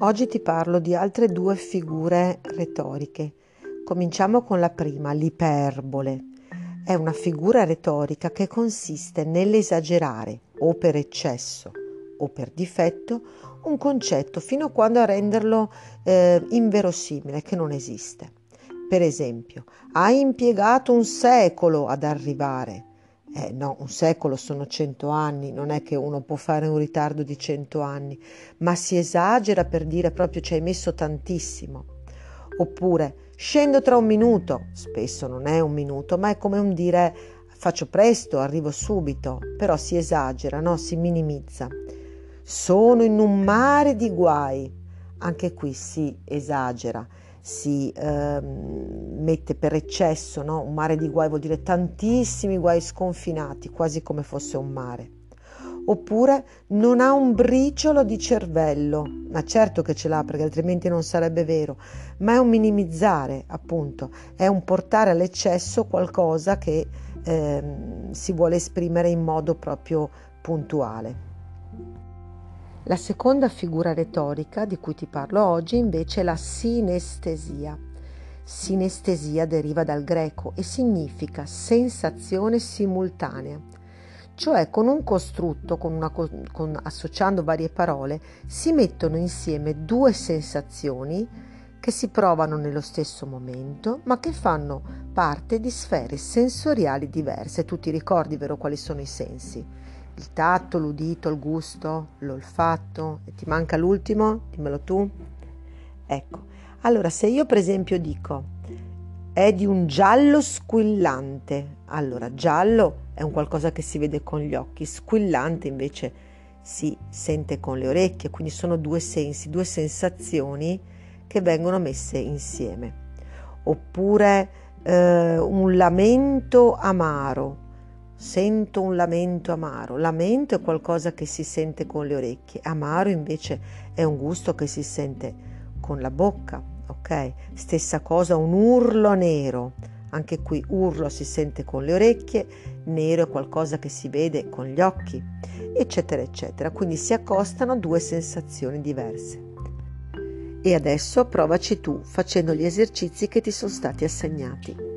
Oggi ti parlo di altre due figure retoriche. Cominciamo con la prima, l'iperbole. È una figura retorica che consiste nell'esagerare o per eccesso o per difetto un concetto fino a quando a renderlo eh, inverosimile, che non esiste. Per esempio, hai impiegato un secolo ad arrivare. Eh no, un secolo sono cento anni, non è che uno può fare un ritardo di cento anni, ma si esagera per dire proprio ci hai messo tantissimo. Oppure scendo tra un minuto, spesso non è un minuto, ma è come un dire faccio presto, arrivo subito, però si esagera, no? si minimizza. Sono in un mare di guai, anche qui si esagera si eh, mette per eccesso, no? un mare di guai vuol dire tantissimi guai sconfinati, quasi come fosse un mare. Oppure non ha un briciolo di cervello, ma certo che ce l'ha perché altrimenti non sarebbe vero, ma è un minimizzare, appunto, è un portare all'eccesso qualcosa che eh, si vuole esprimere in modo proprio puntuale. La seconda figura retorica di cui ti parlo oggi invece è la sinestesia. Sinestesia deriva dal greco e significa sensazione simultanea, cioè con un costrutto, con una, con, associando varie parole, si mettono insieme due sensazioni che si provano nello stesso momento, ma che fanno parte di sfere sensoriali diverse. Tu ti ricordi, vero, quali sono i sensi? Il tatto, l'udito, il gusto, l'olfatto e ti manca l'ultimo? Dimmelo tu. Ecco, allora se io per esempio dico è di un giallo squillante, allora giallo è un qualcosa che si vede con gli occhi, squillante invece si sente con le orecchie, quindi sono due sensi, due sensazioni che vengono messe insieme. Oppure eh, un lamento amaro, Sento un lamento amaro. Lamento è qualcosa che si sente con le orecchie, amaro invece è un gusto che si sente con la bocca, ok? Stessa cosa un urlo nero. Anche qui urlo si sente con le orecchie, nero è qualcosa che si vede con gli occhi, eccetera, eccetera. Quindi si accostano due sensazioni diverse. E adesso provaci tu facendo gli esercizi che ti sono stati assegnati.